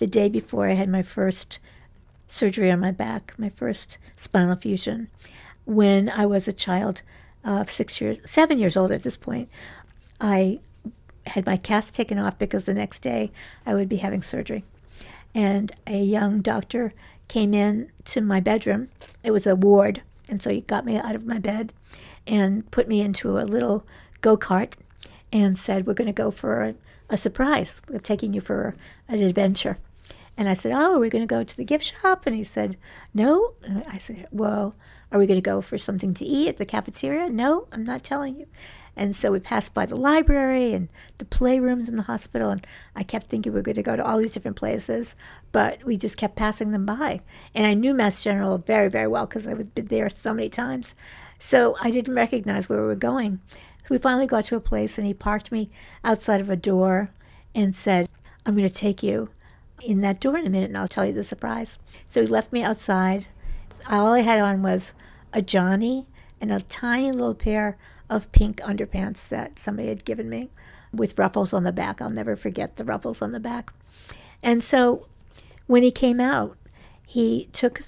the day before I had my first surgery on my back, my first spinal fusion, when I was a child uh, of six years, seven years old at this point. I had my cast taken off because the next day I would be having surgery. And a young doctor came in to my bedroom. It was a ward. And so he got me out of my bed and put me into a little go kart and said, We're going to go for a, a surprise. We're taking you for an adventure. And I said, Oh, are we going to go to the gift shop? And he said, No. And I said, Well, are we going to go for something to eat at the cafeteria? No, I'm not telling you. And so we passed by the library and the playrooms in the hospital, and I kept thinking we were going to go to all these different places, but we just kept passing them by. And I knew Mass General very, very well because I had been there so many times. So I didn't recognize where we were going. So we finally got to a place, and he parked me outside of a door and said, I'm going to take you in that door in a minute, and I'll tell you the surprise. So he left me outside. All I had on was a Johnny and a tiny little pair of pink underpants that somebody had given me with ruffles on the back. I'll never forget the ruffles on the back. And so when he came out, he took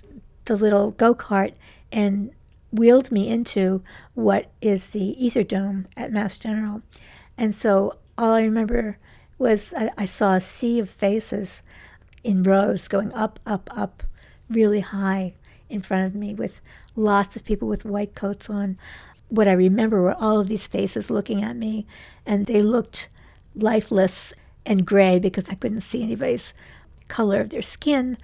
the little go kart and wheeled me into what is the Ether Dome at Mass General. And so all I remember was I, I saw a sea of faces in rows going up, up, up, really high in front of me with lots of people with white coats on. What I remember were all of these faces looking at me, and they looked lifeless and gray because I couldn't see anybody's color of their skin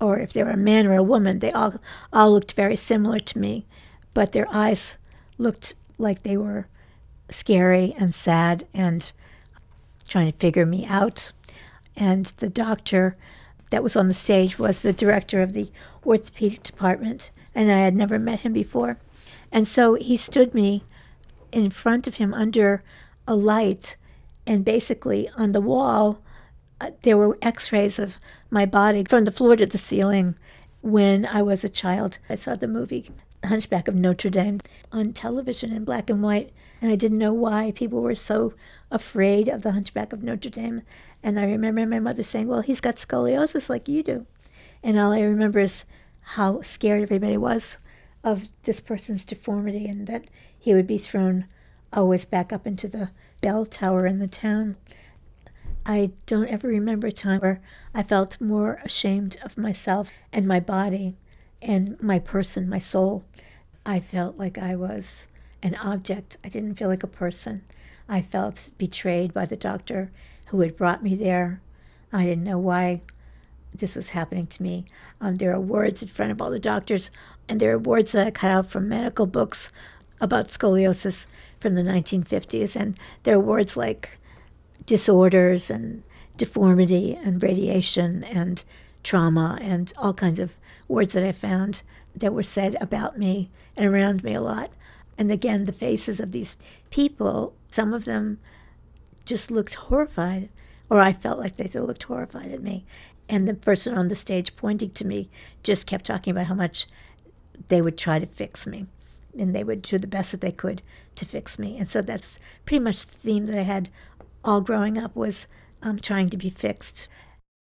or if they were a man or a woman. They all, all looked very similar to me, but their eyes looked like they were scary and sad and trying to figure me out. And the doctor that was on the stage was the director of the orthopedic department, and I had never met him before. And so he stood me in front of him under a light, and basically on the wall, uh, there were x rays of my body from the floor to the ceiling when I was a child. I saw the movie Hunchback of Notre Dame on television in black and white, and I didn't know why people were so afraid of the Hunchback of Notre Dame. And I remember my mother saying, Well, he's got scoliosis like you do. And all I remember is how scared everybody was of this person's deformity and that he would be thrown always back up into the bell tower in the town. I don't ever remember a time where I felt more ashamed of myself and my body and my person, my soul. I felt like I was an object. I didn't feel like a person. I felt betrayed by the doctor who had brought me there. I didn't know why this was happening to me. Um, there are words in front of all the doctors, and there are words that I cut out from medical books about scoliosis from the 1950s, and there are words like disorders and deformity and radiation and trauma and all kinds of words that I found that were said about me and around me a lot. And again, the faces of these people, some of them just looked horrified, or I felt like they looked horrified at me. And the person on the stage pointing to me just kept talking about how much they would try to fix me. And they would do the best that they could to fix me. And so that's pretty much the theme that I had all growing up was um, trying to be fixed.